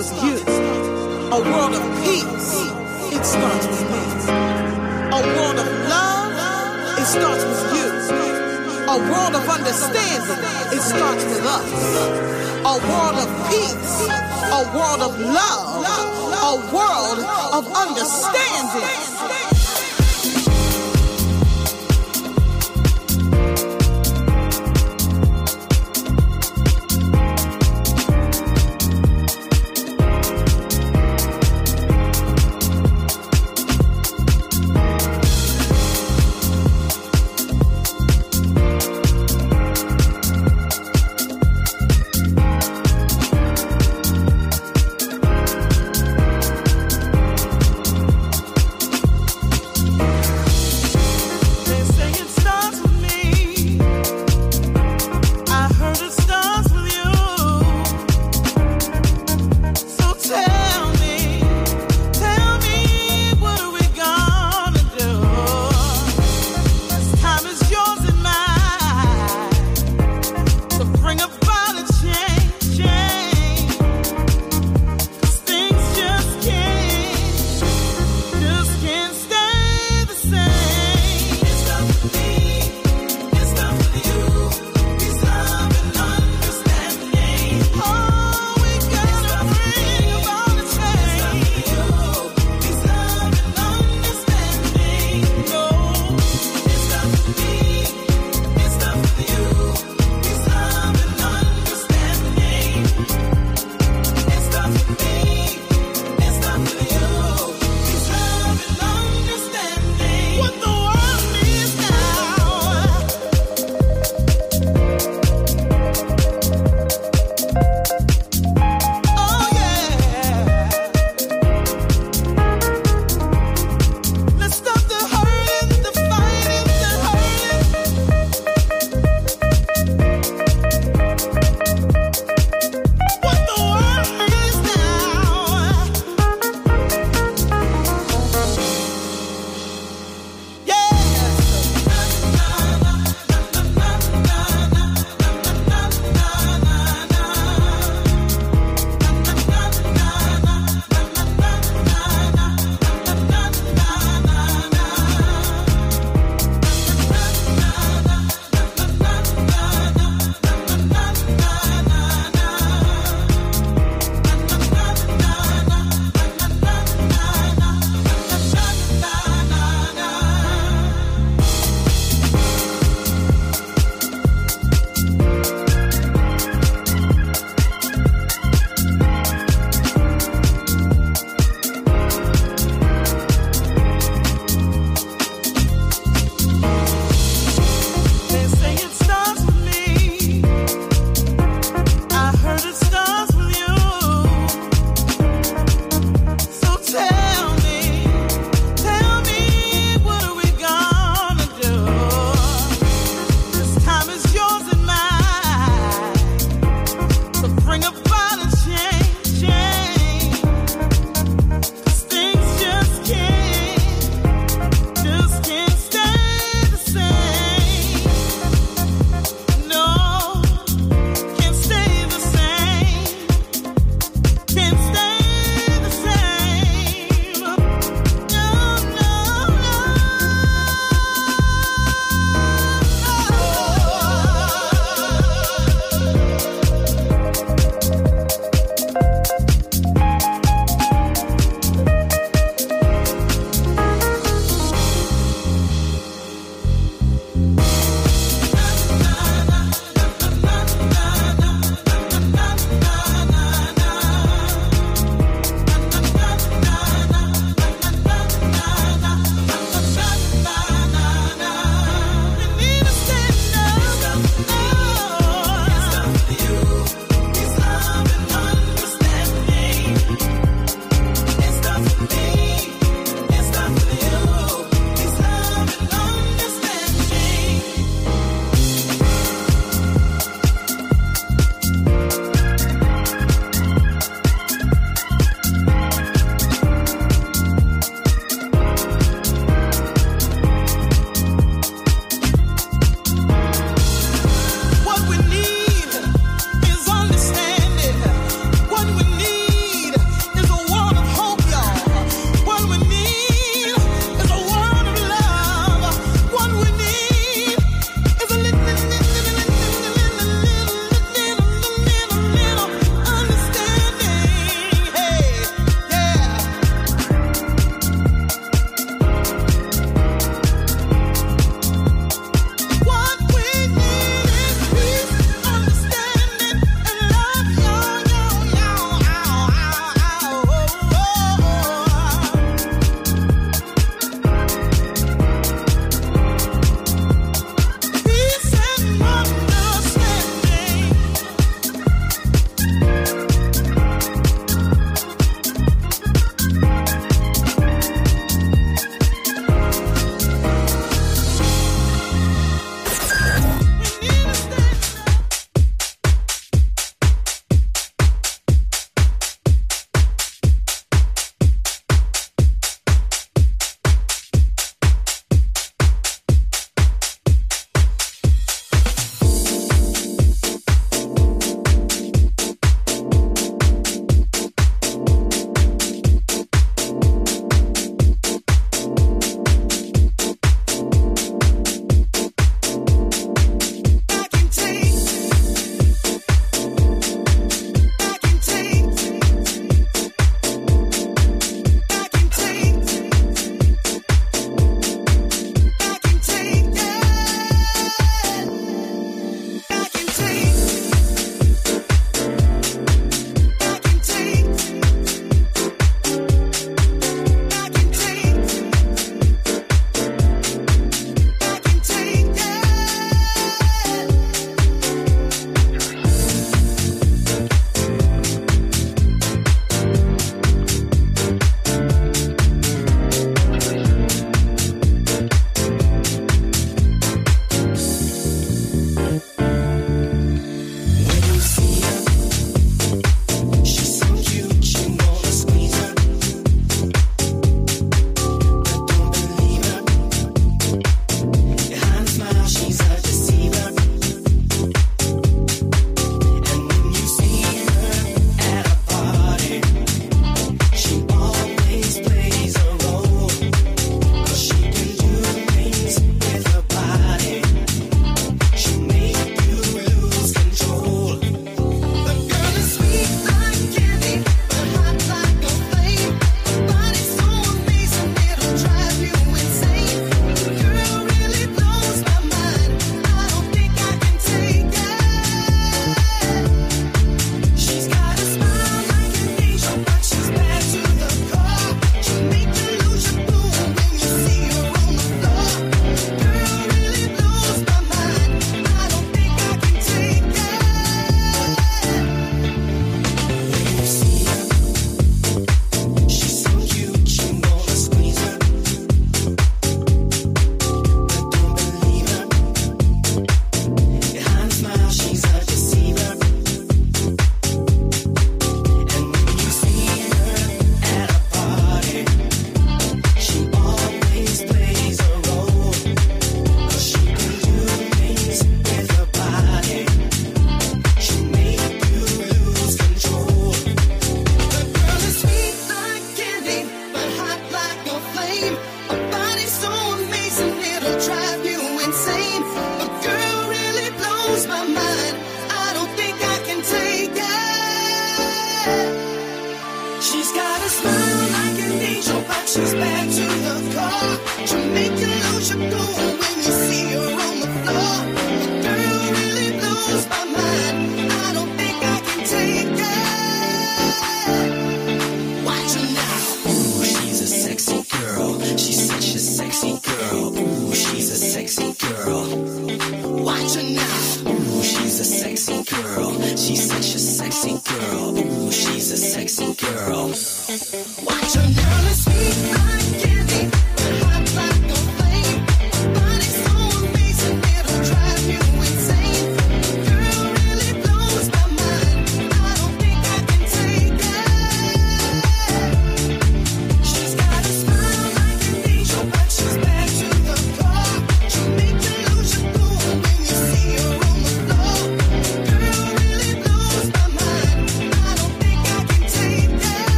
With you. A world of peace. It starts with me. A world of love. It starts with you. A world of understanding. It starts with us. A world of peace. A world of love. A world of understanding.